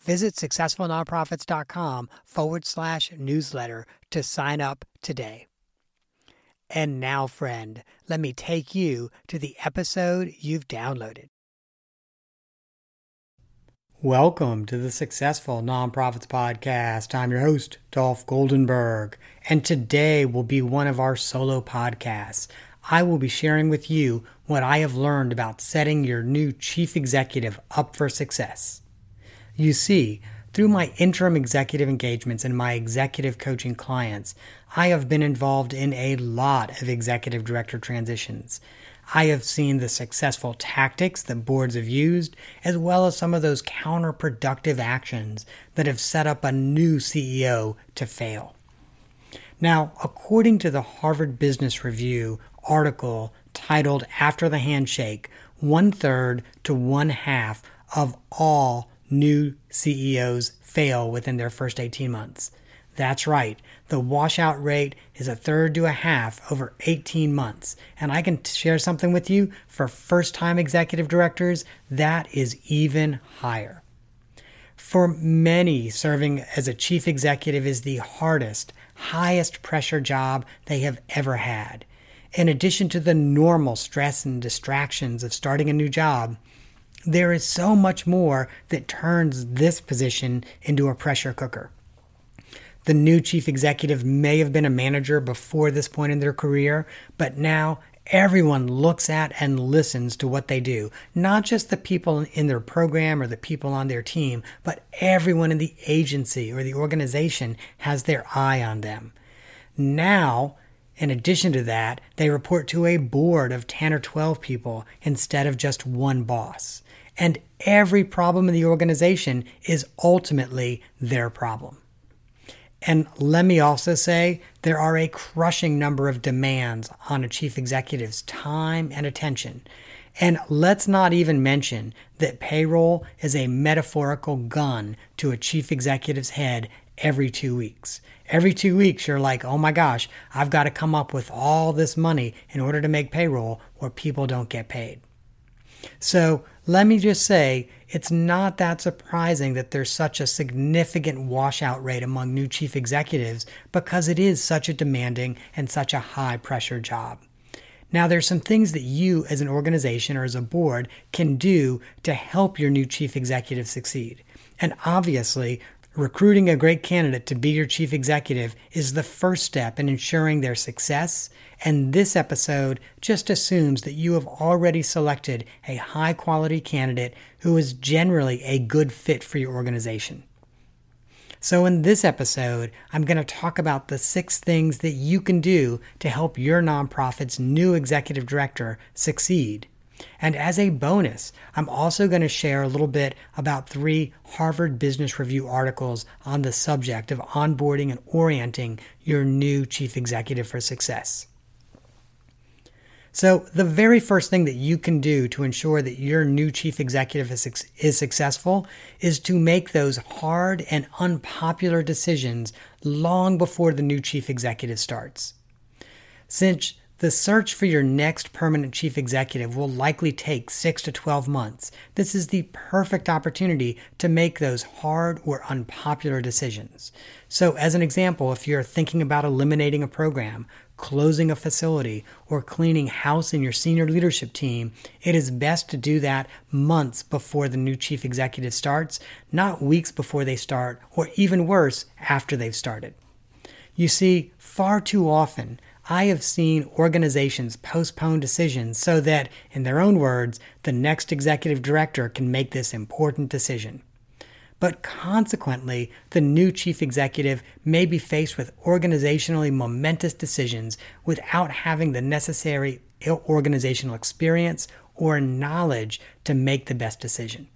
Visit successfulnonprofits.com forward slash newsletter to sign up today. And now, friend, let me take you to the episode you've downloaded. Welcome to the Successful Nonprofits Podcast. I'm your host, Dolph Goldenberg, and today will be one of our solo podcasts. I will be sharing with you what I have learned about setting your new chief executive up for success. You see, through my interim executive engagements and my executive coaching clients, I have been involved in a lot of executive director transitions. I have seen the successful tactics that boards have used, as well as some of those counterproductive actions that have set up a new CEO to fail. Now, according to the Harvard Business Review article titled After the Handshake, one third to one half of all new CEOs fail within their first 18 months. That's right, the washout rate is a third to a half over 18 months. And I can share something with you for first time executive directors, that is even higher. For many, serving as a chief executive is the hardest, highest pressure job they have ever had. In addition to the normal stress and distractions of starting a new job, there is so much more that turns this position into a pressure cooker. The new chief executive may have been a manager before this point in their career, but now everyone looks at and listens to what they do. Not just the people in their program or the people on their team, but everyone in the agency or the organization has their eye on them. Now, in addition to that, they report to a board of 10 or 12 people instead of just one boss and every problem in the organization is ultimately their problem. And let me also say there are a crushing number of demands on a chief executive's time and attention. And let's not even mention that payroll is a metaphorical gun to a chief executive's head every two weeks. Every two weeks, you're like, oh my gosh, I've got to come up with all this money in order to make payroll where people don't get paid. So let me just say, it's not that surprising that there's such a significant washout rate among new chief executives because it is such a demanding and such a high pressure job. Now, there's some things that you as an organization or as a board can do to help your new chief executive succeed. And obviously, recruiting a great candidate to be your chief executive is the first step in ensuring their success and this episode just assumes that you have already selected a high quality candidate who is generally a good fit for your organization. So, in this episode, I'm going to talk about the six things that you can do to help your nonprofit's new executive director succeed. And as a bonus, I'm also going to share a little bit about three Harvard Business Review articles on the subject of onboarding and orienting your new chief executive for success. So, the very first thing that you can do to ensure that your new chief executive is, is successful is to make those hard and unpopular decisions long before the new chief executive starts. Since The search for your next permanent chief executive will likely take 6 to 12 months. This is the perfect opportunity to make those hard or unpopular decisions. So, as an example, if you're thinking about eliminating a program, closing a facility, or cleaning house in your senior leadership team, it is best to do that months before the new chief executive starts, not weeks before they start, or even worse, after they've started. You see, far too often, I have seen organizations postpone decisions so that, in their own words, the next executive director can make this important decision. But consequently, the new chief executive may be faced with organizationally momentous decisions without having the necessary organizational experience or knowledge to make the best decision.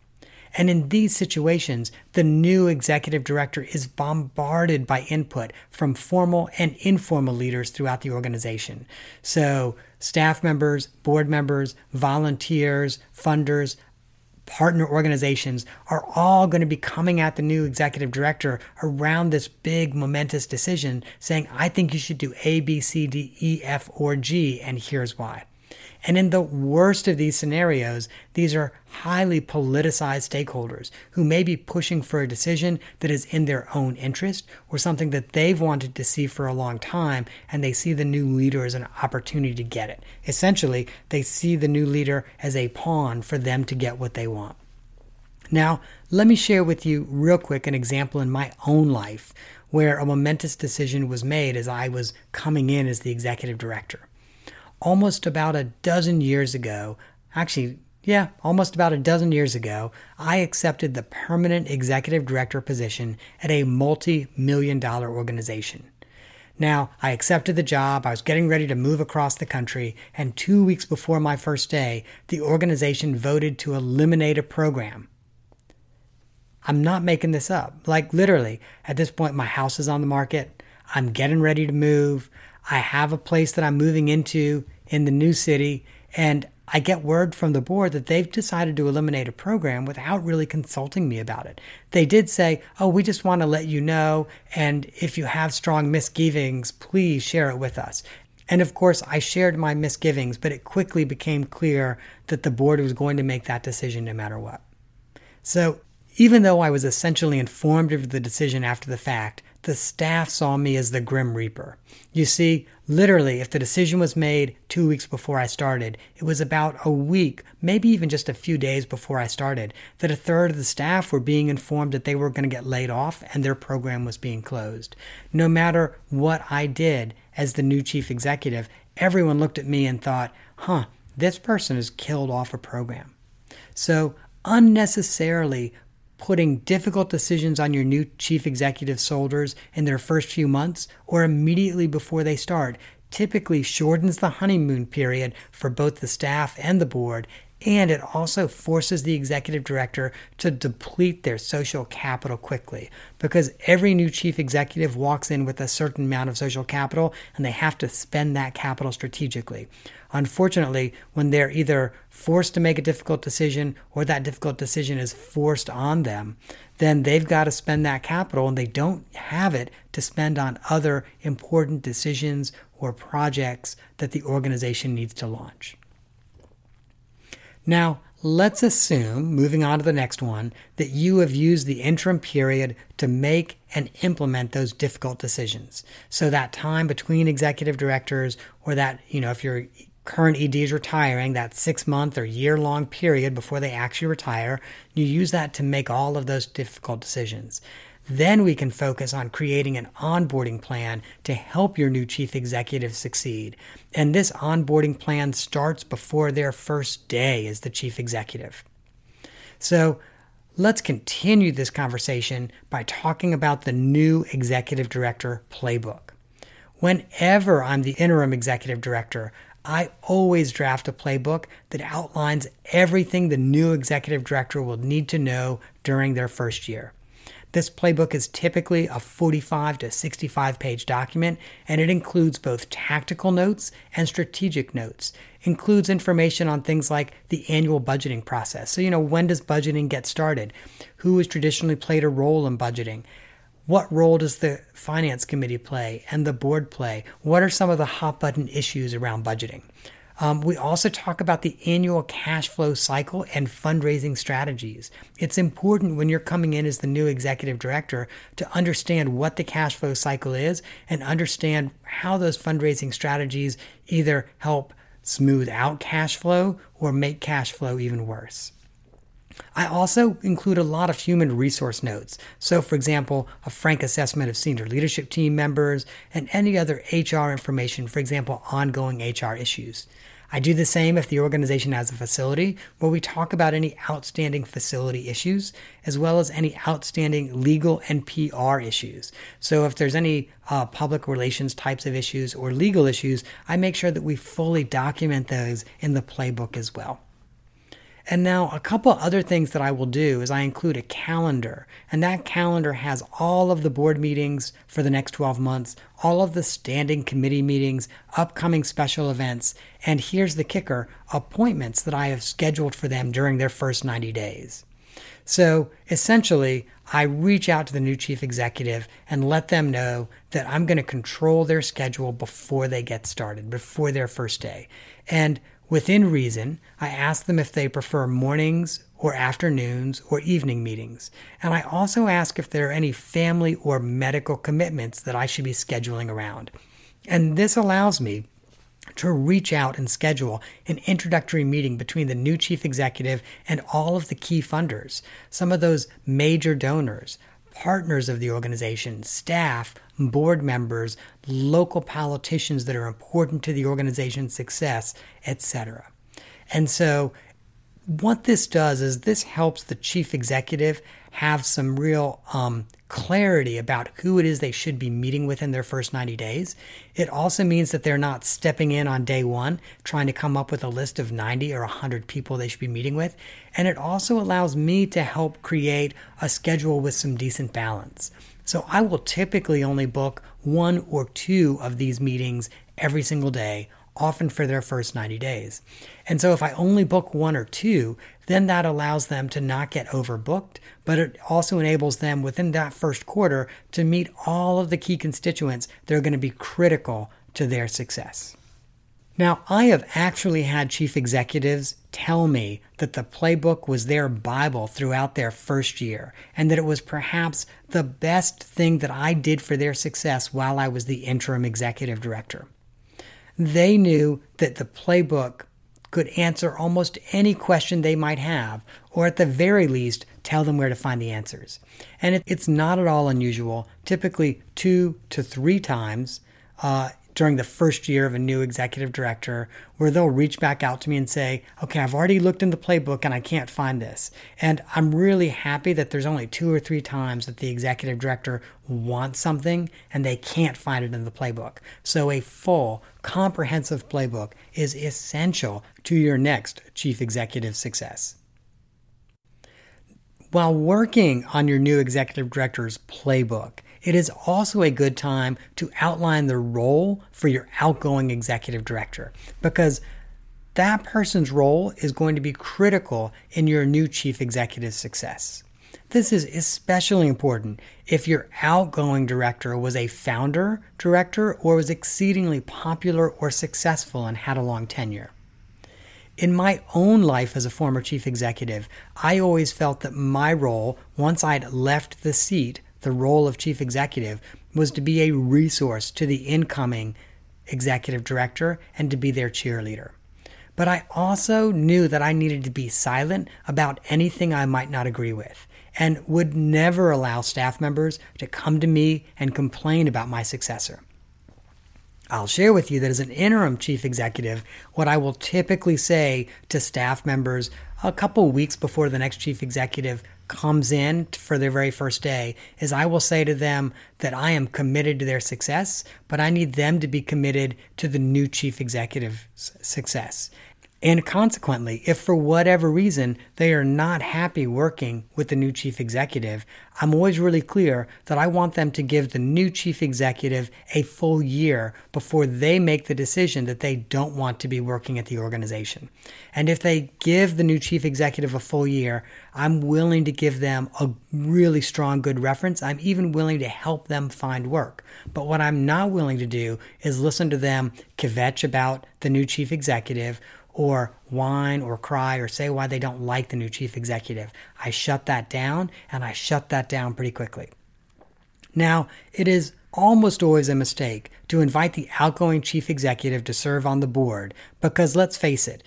And in these situations, the new executive director is bombarded by input from formal and informal leaders throughout the organization. So, staff members, board members, volunteers, funders, partner organizations are all going to be coming at the new executive director around this big momentous decision saying, I think you should do A, B, C, D, E, F, or G, and here's why. And in the worst of these scenarios, these are highly politicized stakeholders who may be pushing for a decision that is in their own interest or something that they've wanted to see for a long time, and they see the new leader as an opportunity to get it. Essentially, they see the new leader as a pawn for them to get what they want. Now, let me share with you real quick an example in my own life where a momentous decision was made as I was coming in as the executive director almost about a dozen years ago, actually, yeah, almost about a dozen years ago, I accepted the permanent executive director position at a multi million dollar organization. Now, I accepted the job, I was getting ready to move across the country, and two weeks before my first day, the organization voted to eliminate a program. I'm not making this up. Like, literally, at this point, my house is on the market. I'm getting ready to move. I have a place that I'm moving into in the new city, and I get word from the board that they've decided to eliminate a program without really consulting me about it. They did say, Oh, we just want to let you know, and if you have strong misgivings, please share it with us. And of course, I shared my misgivings, but it quickly became clear that the board was going to make that decision no matter what. So, even though I was essentially informed of the decision after the fact, the staff saw me as the Grim Reaper. You see, literally, if the decision was made two weeks before I started, it was about a week, maybe even just a few days before I started, that a third of the staff were being informed that they were going to get laid off and their program was being closed. No matter what I did as the new chief executive, everyone looked at me and thought, huh, this person has killed off a program. So, unnecessarily putting difficult decisions on your new chief executive soldiers in their first few months or immediately before they start typically shortens the honeymoon period for both the staff and the board and it also forces the executive director to deplete their social capital quickly because every new chief executive walks in with a certain amount of social capital and they have to spend that capital strategically. Unfortunately, when they're either forced to make a difficult decision or that difficult decision is forced on them, then they've got to spend that capital and they don't have it to spend on other important decisions or projects that the organization needs to launch. Now, let's assume, moving on to the next one, that you have used the interim period to make and implement those difficult decisions. So that time between executive directors, or that, you know, if your current ED is retiring, that six month or year long period before they actually retire, you use that to make all of those difficult decisions. Then we can focus on creating an onboarding plan to help your new chief executive succeed. And this onboarding plan starts before their first day as the chief executive. So let's continue this conversation by talking about the new executive director playbook. Whenever I'm the interim executive director, I always draft a playbook that outlines everything the new executive director will need to know during their first year. This playbook is typically a 45 to 65 page document and it includes both tactical notes and strategic notes. Includes information on things like the annual budgeting process. So, you know, when does budgeting get started? Who has traditionally played a role in budgeting? What role does the finance committee play and the board play? What are some of the hot button issues around budgeting? Um, we also talk about the annual cash flow cycle and fundraising strategies. It's important when you're coming in as the new executive director to understand what the cash flow cycle is and understand how those fundraising strategies either help smooth out cash flow or make cash flow even worse. I also include a lot of human resource notes. So, for example, a frank assessment of senior leadership team members and any other HR information, for example, ongoing HR issues. I do the same if the organization has a facility where we talk about any outstanding facility issues as well as any outstanding legal and PR issues. So if there's any uh, public relations types of issues or legal issues, I make sure that we fully document those in the playbook as well. And now, a couple other things that I will do is I include a calendar, and that calendar has all of the board meetings for the next 12 months, all of the standing committee meetings, upcoming special events, and here's the kicker appointments that I have scheduled for them during their first 90 days. So essentially, I reach out to the new chief executive and let them know that I'm going to control their schedule before they get started, before their first day. And Within reason, I ask them if they prefer mornings or afternoons or evening meetings, and I also ask if there are any family or medical commitments that I should be scheduling around. And this allows me to reach out and schedule an introductory meeting between the new chief executive and all of the key funders, some of those major donors, partners of the organization, staff, board members, local politicians that are important to the organization's success, etc. And so, what this does is this helps the chief executive have some real um, clarity about who it is they should be meeting with in their first 90 days. It also means that they're not stepping in on day one trying to come up with a list of 90 or 100 people they should be meeting with. And it also allows me to help create a schedule with some decent balance. So I will typically only book one or two of these meetings every single day often for their first 90 days. And so if I only book one or two, then that allows them to not get overbooked, but it also enables them within that first quarter to meet all of the key constituents that are going to be critical to their success. Now, I have actually had chief executives tell me that the playbook was their Bible throughout their first year, and that it was perhaps the best thing that I did for their success while I was the interim executive director. They knew that the playbook could answer almost any question they might have, or at the very least, tell them where to find the answers. And it, it's not at all unusual, typically two to three times uh, during the first year of a new executive director where they'll reach back out to me and say, okay, I've already looked in the playbook and I can't find this. And I'm really happy that there's only two or three times that the executive director wants something and they can't find it in the playbook. So a full, comprehensive playbook is essential to your next chief executive success. While working on your new executive director's playbook, it is also a good time to outline the role for your outgoing executive director because that person's role is going to be critical in your new chief executive's success. This is especially important if your outgoing director was a founder director or was exceedingly popular or successful and had a long tenure. In my own life as a former chief executive, I always felt that my role, once I'd left the seat, the role of chief executive was to be a resource to the incoming executive director and to be their cheerleader. But I also knew that I needed to be silent about anything I might not agree with and would never allow staff members to come to me and complain about my successor. I'll share with you that as an interim chief executive, what I will typically say to staff members a couple weeks before the next chief executive comes in for their very first day is I will say to them that I am committed to their success, but I need them to be committed to the new chief executive's success. And consequently, if for whatever reason they are not happy working with the new chief executive, I'm always really clear that I want them to give the new chief executive a full year before they make the decision that they don't want to be working at the organization. And if they give the new chief executive a full year, I'm willing to give them a really strong good reference. I'm even willing to help them find work. But what I'm not willing to do is listen to them kvetch about the new chief executive or whine or cry or say why they don't like the new chief executive. I shut that down and I shut that down pretty quickly. Now, it is almost always a mistake to invite the outgoing chief executive to serve on the board because let's face it,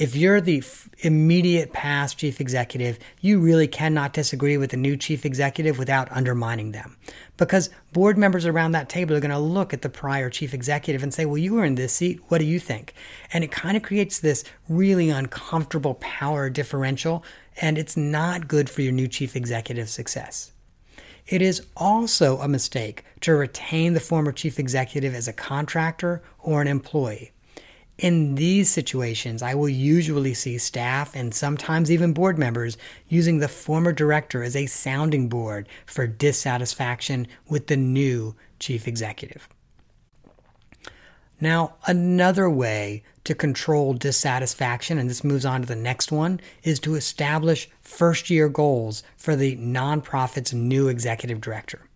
if you're the f- immediate past chief executive, you really cannot disagree with the new chief executive without undermining them. Because board members around that table are going to look at the prior chief executive and say, Well, you were in this seat. What do you think? And it kind of creates this really uncomfortable power differential, and it's not good for your new chief executive's success. It is also a mistake to retain the former chief executive as a contractor or an employee. In these situations, I will usually see staff and sometimes even board members using the former director as a sounding board for dissatisfaction with the new chief executive. Now, another way to control dissatisfaction, and this moves on to the next one, is to establish first year goals for the nonprofit's new executive director.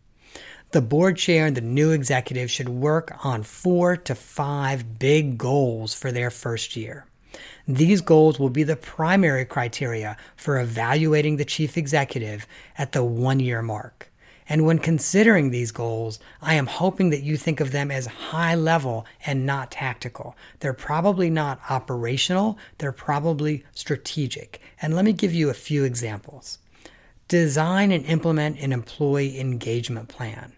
The board chair and the new executive should work on four to five big goals for their first year. These goals will be the primary criteria for evaluating the chief executive at the one year mark. And when considering these goals, I am hoping that you think of them as high level and not tactical. They're probably not operational, they're probably strategic. And let me give you a few examples. Design and implement an employee engagement plan.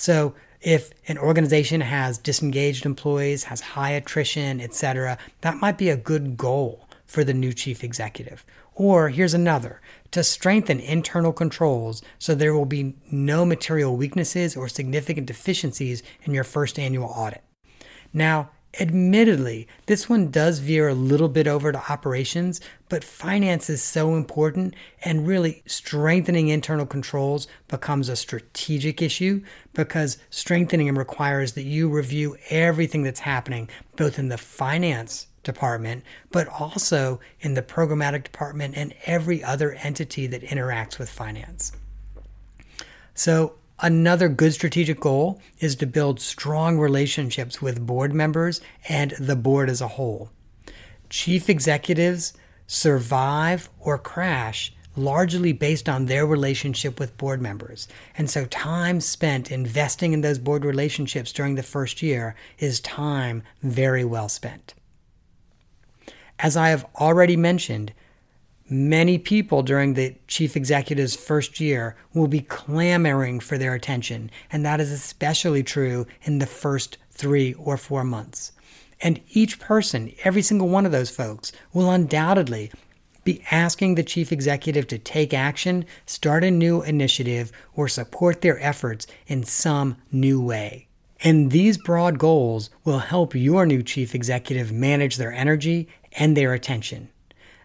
So if an organization has disengaged employees, has high attrition, etc., that might be a good goal for the new chief executive. Or here's another to strengthen internal controls so there will be no material weaknesses or significant deficiencies in your first annual audit. Now, Admittedly, this one does veer a little bit over to operations, but finance is so important, and really strengthening internal controls becomes a strategic issue because strengthening them requires that you review everything that's happening, both in the finance department, but also in the programmatic department and every other entity that interacts with finance. So, Another good strategic goal is to build strong relationships with board members and the board as a whole. Chief executives survive or crash largely based on their relationship with board members. And so, time spent investing in those board relationships during the first year is time very well spent. As I have already mentioned, Many people during the chief executive's first year will be clamoring for their attention, and that is especially true in the first three or four months. And each person, every single one of those folks, will undoubtedly be asking the chief executive to take action, start a new initiative, or support their efforts in some new way. And these broad goals will help your new chief executive manage their energy and their attention.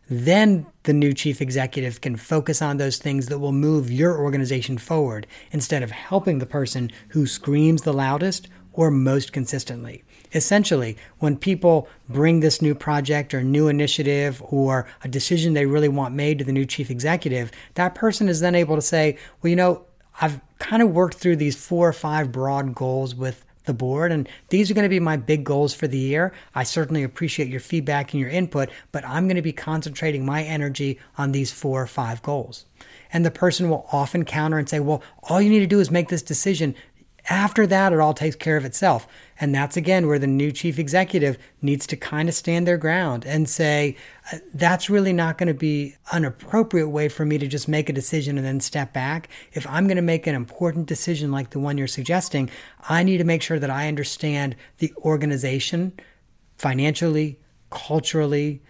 Then the new chief executive can focus on those things that will move your organization forward instead of helping the person who screams the loudest or most consistently. Essentially, when people bring this new project or new initiative or a decision they really want made to the new chief executive, that person is then able to say, well, you know, I've kind of worked through these four or five broad goals with the board. And these are going to be my big goals for the year. I certainly appreciate your feedback and your input, but I'm going to be concentrating my energy on these four or five goals. And the person will often counter and say, well, all you need to do is make this decision. After that, it all takes care of itself. And that's again where the new chief executive needs to kind of stand their ground and say, uh, that's really not going to be an appropriate way for me to just make a decision and then step back. If I'm going to make an important decision like the one you're suggesting, I need to make sure that I understand the organization financially, culturally,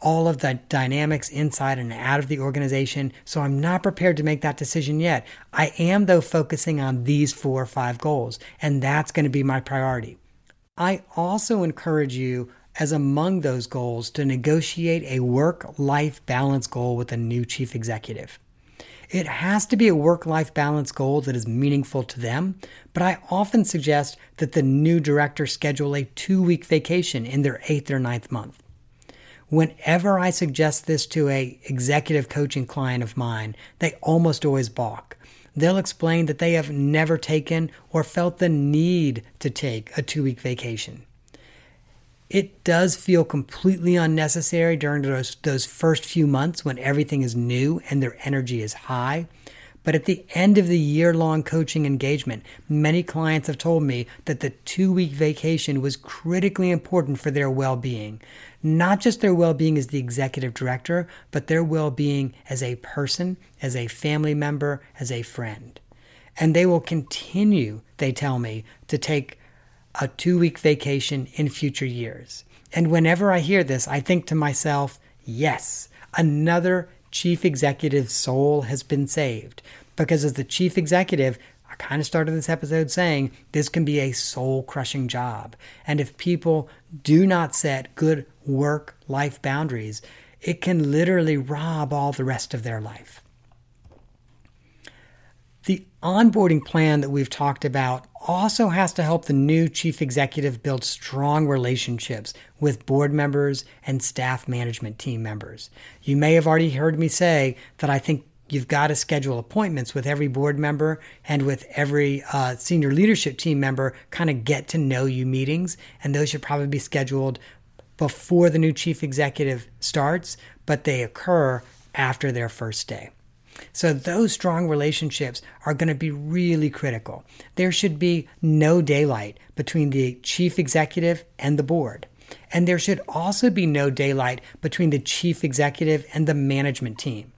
all of the dynamics inside and out of the organization. So I'm not prepared to make that decision yet. I am, though, focusing on these four or five goals, and that's going to be my priority. I also encourage you as among those goals to negotiate a work life balance goal with a new chief executive. It has to be a work life balance goal that is meaningful to them, but I often suggest that the new director schedule a two week vacation in their eighth or ninth month. Whenever I suggest this to a executive coaching client of mine, they almost always balk. They'll explain that they have never taken or felt the need to take a two week vacation. It does feel completely unnecessary during those, those first few months when everything is new and their energy is high. But at the end of the year long coaching engagement, many clients have told me that the two week vacation was critically important for their well being. Not just their well being as the executive director, but their well being as a person, as a family member, as a friend. And they will continue, they tell me, to take a two week vacation in future years. And whenever I hear this, I think to myself, yes, another chief executive soul has been saved. Because as the chief executive, I kind of started this episode saying this can be a soul crushing job. And if people do not set good work life boundaries, it can literally rob all the rest of their life. The onboarding plan that we've talked about also has to help the new chief executive build strong relationships with board members and staff management team members. You may have already heard me say that I think you've got to schedule appointments with every board member and with every uh, senior leadership team member, kind of get to know you meetings. And those should probably be scheduled before the new chief executive starts, but they occur after their first day. So, those strong relationships are going to be really critical. There should be no daylight between the chief executive and the board. And there should also be no daylight between the chief executive and the management team.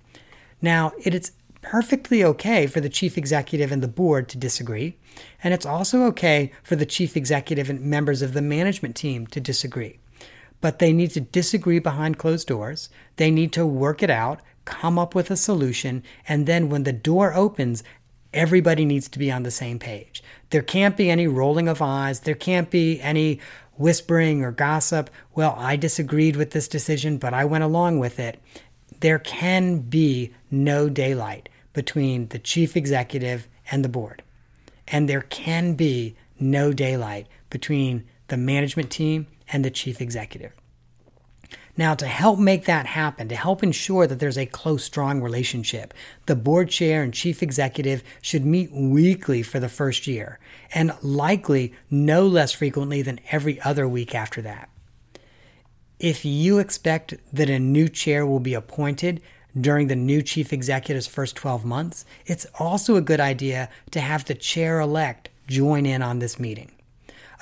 Now, it is perfectly okay for the chief executive and the board to disagree, and it's also okay for the chief executive and members of the management team to disagree. But they need to disagree behind closed doors. They need to work it out come up with a solution, and then when the door opens, everybody needs to be on the same page. There can't be any rolling of eyes, there can't be any whispering or gossip. Well, I disagreed with this decision, but I went along with it. There can be no daylight between the chief executive and the board. And there can be no daylight between the management team and the chief executive. Now, to help make that happen, to help ensure that there's a close, strong relationship, the board chair and chief executive should meet weekly for the first year, and likely no less frequently than every other week after that. If you expect that a new chair will be appointed during the new chief executive's first 12 months, it's also a good idea to have the chair elect join in on this meeting.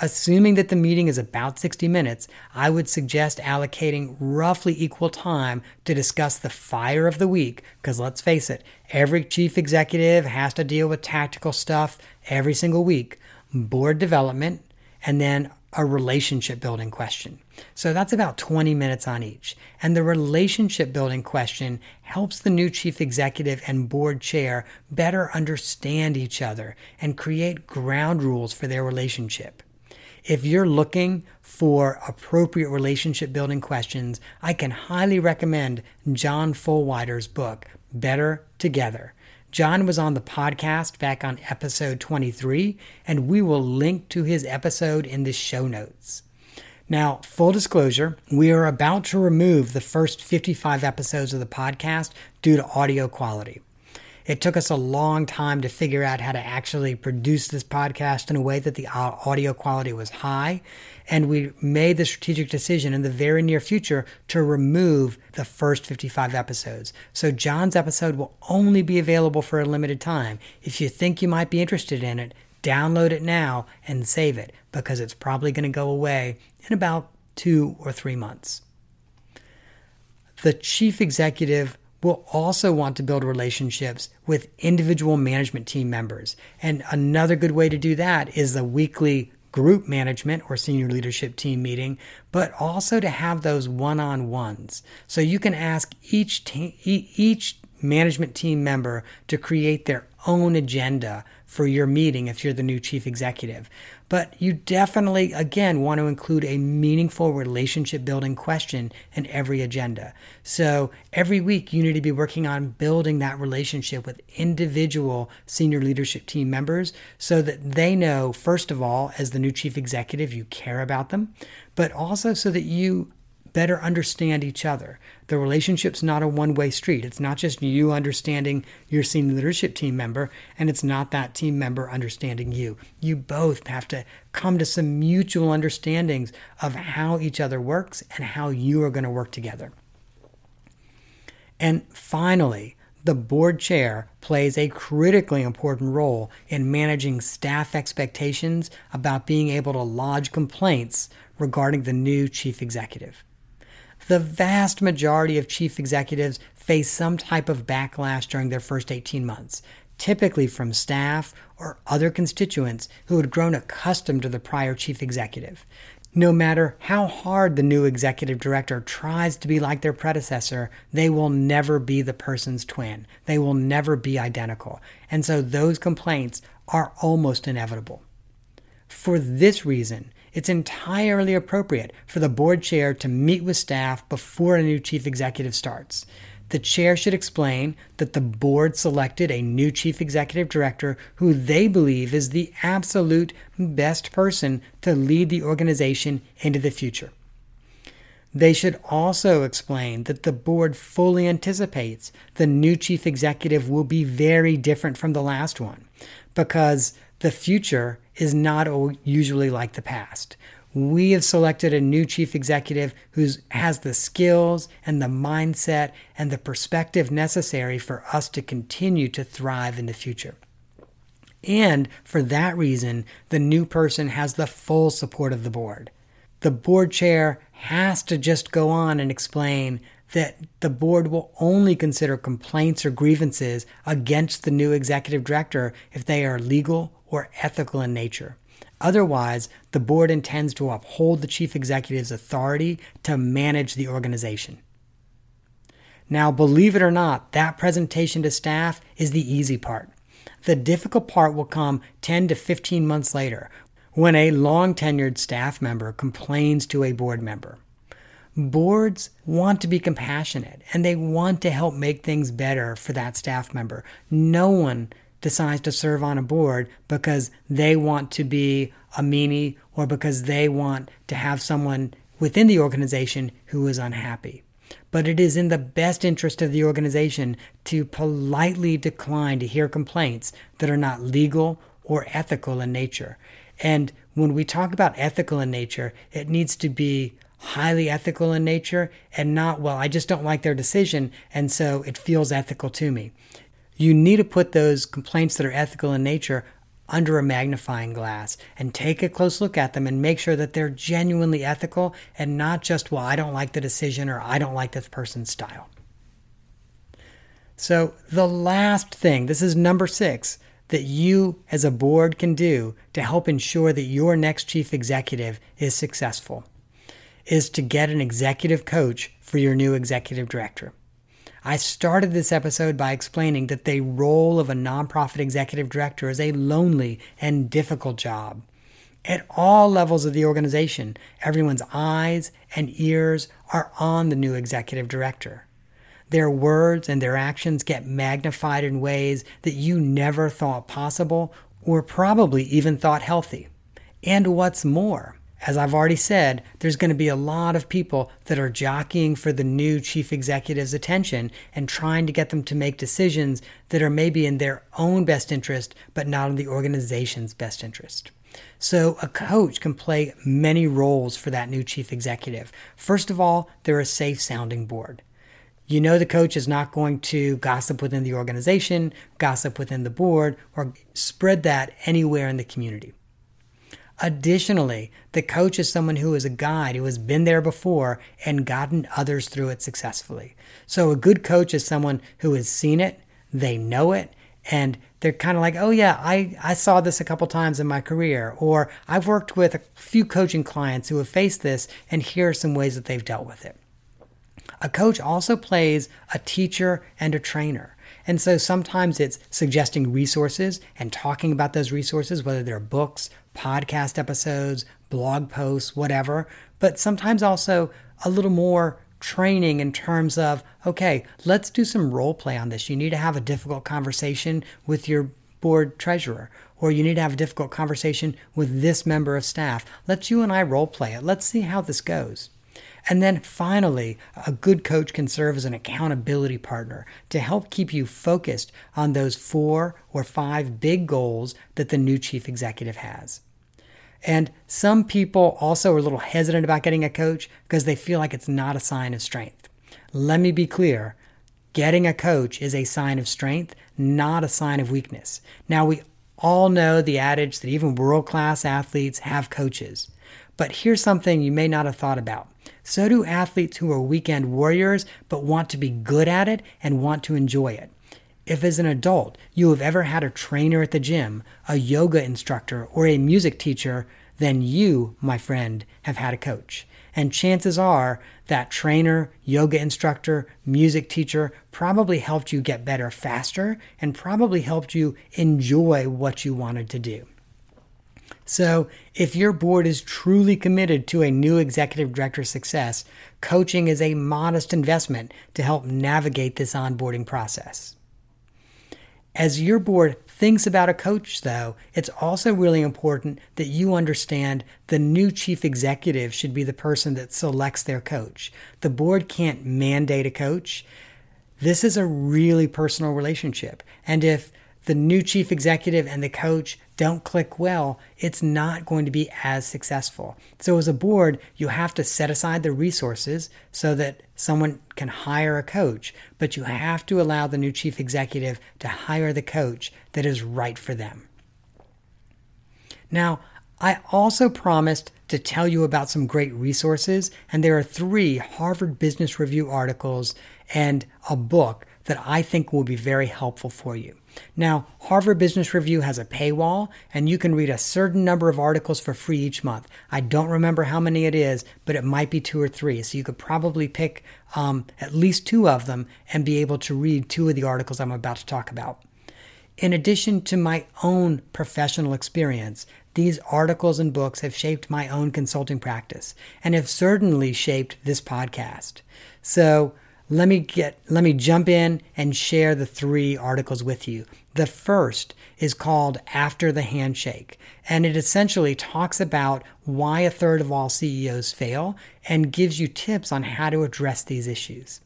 Assuming that the meeting is about 60 minutes, I would suggest allocating roughly equal time to discuss the fire of the week, because let's face it, every chief executive has to deal with tactical stuff every single week, board development, and then a relationship building question. So that's about 20 minutes on each. And the relationship building question helps the new chief executive and board chair better understand each other and create ground rules for their relationship. If you're looking for appropriate relationship building questions, I can highly recommend John Fullwider's book, Better Together. John was on the podcast back on episode 23, and we will link to his episode in the show notes. Now, full disclosure, we are about to remove the first 55 episodes of the podcast due to audio quality. It took us a long time to figure out how to actually produce this podcast in a way that the audio quality was high. And we made the strategic decision in the very near future to remove the first 55 episodes. So John's episode will only be available for a limited time. If you think you might be interested in it, download it now and save it because it's probably going to go away in about two or three months. The chief executive will also want to build relationships with individual management team members. And another good way to do that is the weekly group management or senior leadership team meeting, but also to have those one-on-ones. So you can ask each te- each management team member to create their own agenda for your meeting if you're the new chief executive. But you definitely, again, want to include a meaningful relationship building question in every agenda. So every week, you need to be working on building that relationship with individual senior leadership team members so that they know, first of all, as the new chief executive, you care about them, but also so that you better understand each other. The relationship's not a one way street. It's not just you understanding your senior leadership team member, and it's not that team member understanding you. You both have to come to some mutual understandings of how each other works and how you are going to work together. And finally, the board chair plays a critically important role in managing staff expectations about being able to lodge complaints regarding the new chief executive. The vast majority of chief executives face some type of backlash during their first 18 months, typically from staff or other constituents who had grown accustomed to the prior chief executive. No matter how hard the new executive director tries to be like their predecessor, they will never be the person's twin. They will never be identical. And so those complaints are almost inevitable. For this reason, it's entirely appropriate for the board chair to meet with staff before a new chief executive starts. The chair should explain that the board selected a new chief executive director who they believe is the absolute best person to lead the organization into the future. They should also explain that the board fully anticipates the new chief executive will be very different from the last one because the future is not usually like the past. We have selected a new chief executive who has the skills and the mindset and the perspective necessary for us to continue to thrive in the future. And for that reason, the new person has the full support of the board. The board chair has to just go on and explain that the board will only consider complaints or grievances against the new executive director if they are legal or ethical in nature. Otherwise, the board intends to uphold the chief executive's authority to manage the organization. Now, believe it or not, that presentation to staff is the easy part. The difficult part will come 10 to 15 months later when a long tenured staff member complains to a board member. Boards want to be compassionate and they want to help make things better for that staff member. No one decides to serve on a board because they want to be a meanie or because they want to have someone within the organization who is unhappy. But it is in the best interest of the organization to politely decline to hear complaints that are not legal or ethical in nature. And when we talk about ethical in nature, it needs to be highly ethical in nature and not, well, I just don't like their decision, and so it feels ethical to me you need to put those complaints that are ethical in nature under a magnifying glass and take a close look at them and make sure that they're genuinely ethical and not just, well, I don't like the decision or I don't like this person's style. So, the last thing, this is number six, that you as a board can do to help ensure that your next chief executive is successful is to get an executive coach for your new executive director. I started this episode by explaining that the role of a nonprofit executive director is a lonely and difficult job. At all levels of the organization, everyone's eyes and ears are on the new executive director. Their words and their actions get magnified in ways that you never thought possible or probably even thought healthy. And what's more, as I've already said, there's going to be a lot of people that are jockeying for the new chief executive's attention and trying to get them to make decisions that are maybe in their own best interest, but not in the organization's best interest. So, a coach can play many roles for that new chief executive. First of all, they're a safe sounding board. You know, the coach is not going to gossip within the organization, gossip within the board, or spread that anywhere in the community. Additionally, the coach is someone who is a guide who has been there before and gotten others through it successfully. So, a good coach is someone who has seen it, they know it, and they're kind of like, oh, yeah, I, I saw this a couple times in my career, or I've worked with a few coaching clients who have faced this, and here are some ways that they've dealt with it. A coach also plays a teacher and a trainer. And so sometimes it's suggesting resources and talking about those resources, whether they're books, podcast episodes, blog posts, whatever. But sometimes also a little more training in terms of, okay, let's do some role play on this. You need to have a difficult conversation with your board treasurer, or you need to have a difficult conversation with this member of staff. Let's you and I role play it. Let's see how this goes. And then finally, a good coach can serve as an accountability partner to help keep you focused on those four or five big goals that the new chief executive has. And some people also are a little hesitant about getting a coach because they feel like it's not a sign of strength. Let me be clear getting a coach is a sign of strength, not a sign of weakness. Now, we all know the adage that even world class athletes have coaches. But here's something you may not have thought about. So do athletes who are weekend warriors but want to be good at it and want to enjoy it. If, as an adult, you have ever had a trainer at the gym, a yoga instructor, or a music teacher, then you, my friend, have had a coach. And chances are that trainer, yoga instructor, music teacher probably helped you get better faster and probably helped you enjoy what you wanted to do. So, if your board is truly committed to a new executive director success, coaching is a modest investment to help navigate this onboarding process. As your board thinks about a coach, though, it's also really important that you understand the new chief executive should be the person that selects their coach. The board can't mandate a coach. This is a really personal relationship. And if the new chief executive and the coach don't click well, it's not going to be as successful. So, as a board, you have to set aside the resources so that someone can hire a coach, but you have to allow the new chief executive to hire the coach that is right for them. Now, I also promised to tell you about some great resources, and there are three Harvard Business Review articles and a book that I think will be very helpful for you. Now, Harvard Business Review has a paywall, and you can read a certain number of articles for free each month. I don't remember how many it is, but it might be two or three. So you could probably pick um, at least two of them and be able to read two of the articles I'm about to talk about. In addition to my own professional experience, these articles and books have shaped my own consulting practice and have certainly shaped this podcast. So, let me get let me jump in and share the three articles with you. The first is called After the Handshake, and it essentially talks about why a third of all CEOs fail and gives you tips on how to address these issues.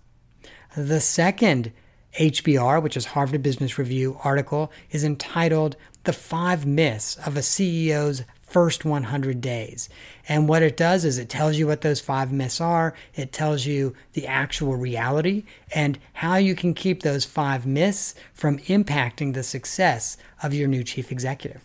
The second HBR, which is Harvard Business Review article, is entitled The Five Myths of a CEO's first 100 days. And what it does is it tells you what those five myths are, it tells you the actual reality, and how you can keep those five myths from impacting the success of your new chief executive.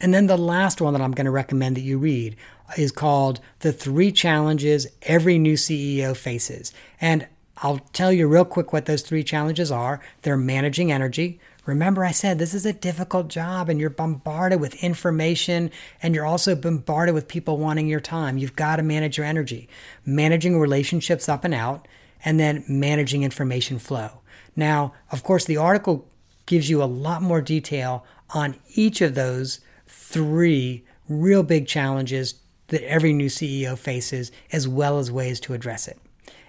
And then the last one that I'm going to recommend that you read is called The Three Challenges Every New CEO Faces. And I'll tell you real quick what those three challenges are. They're managing energy, Remember, I said this is a difficult job and you're bombarded with information and you're also bombarded with people wanting your time. You've got to manage your energy, managing relationships up and out, and then managing information flow. Now, of course, the article gives you a lot more detail on each of those three real big challenges that every new CEO faces, as well as ways to address it.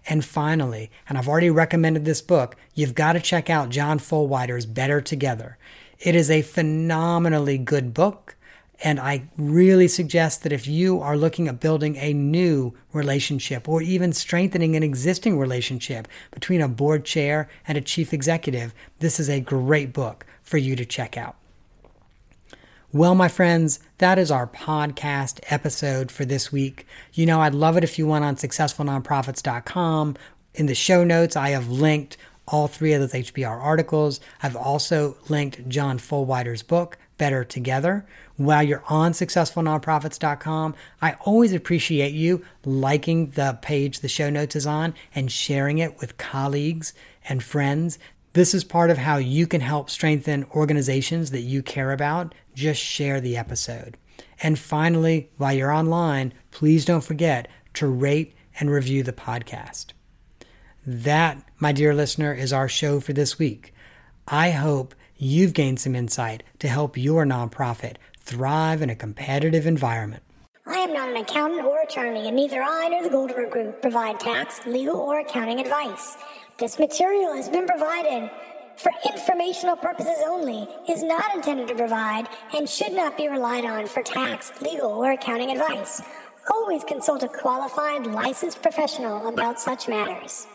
And finally, and I've already recommended this book, you've got to check out John Fullwider's Better Together. It is a phenomenally good book. And I really suggest that if you are looking at building a new relationship or even strengthening an existing relationship between a board chair and a chief executive, this is a great book for you to check out. Well, my friends, that is our podcast episode for this week. You know, I'd love it if you went on successfulnonprofits.com. In the show notes, I have linked all three of those HBR articles. I've also linked John Fullwider's book, Better Together. While you're on successfulnonprofits.com, I always appreciate you liking the page the show notes is on and sharing it with colleagues and friends. This is part of how you can help strengthen organizations that you care about. Just share the episode. And finally, while you're online, please don't forget to rate and review the podcast. That, my dear listener, is our show for this week. I hope you've gained some insight to help your nonprofit thrive in a competitive environment. I am not an accountant or attorney, and neither I nor the Goldenberg Group provide tax, legal, or accounting advice. This material has been provided for informational purposes only, is not intended to provide, and should not be relied on for tax, legal, or accounting advice. Always consult a qualified licensed professional about such matters.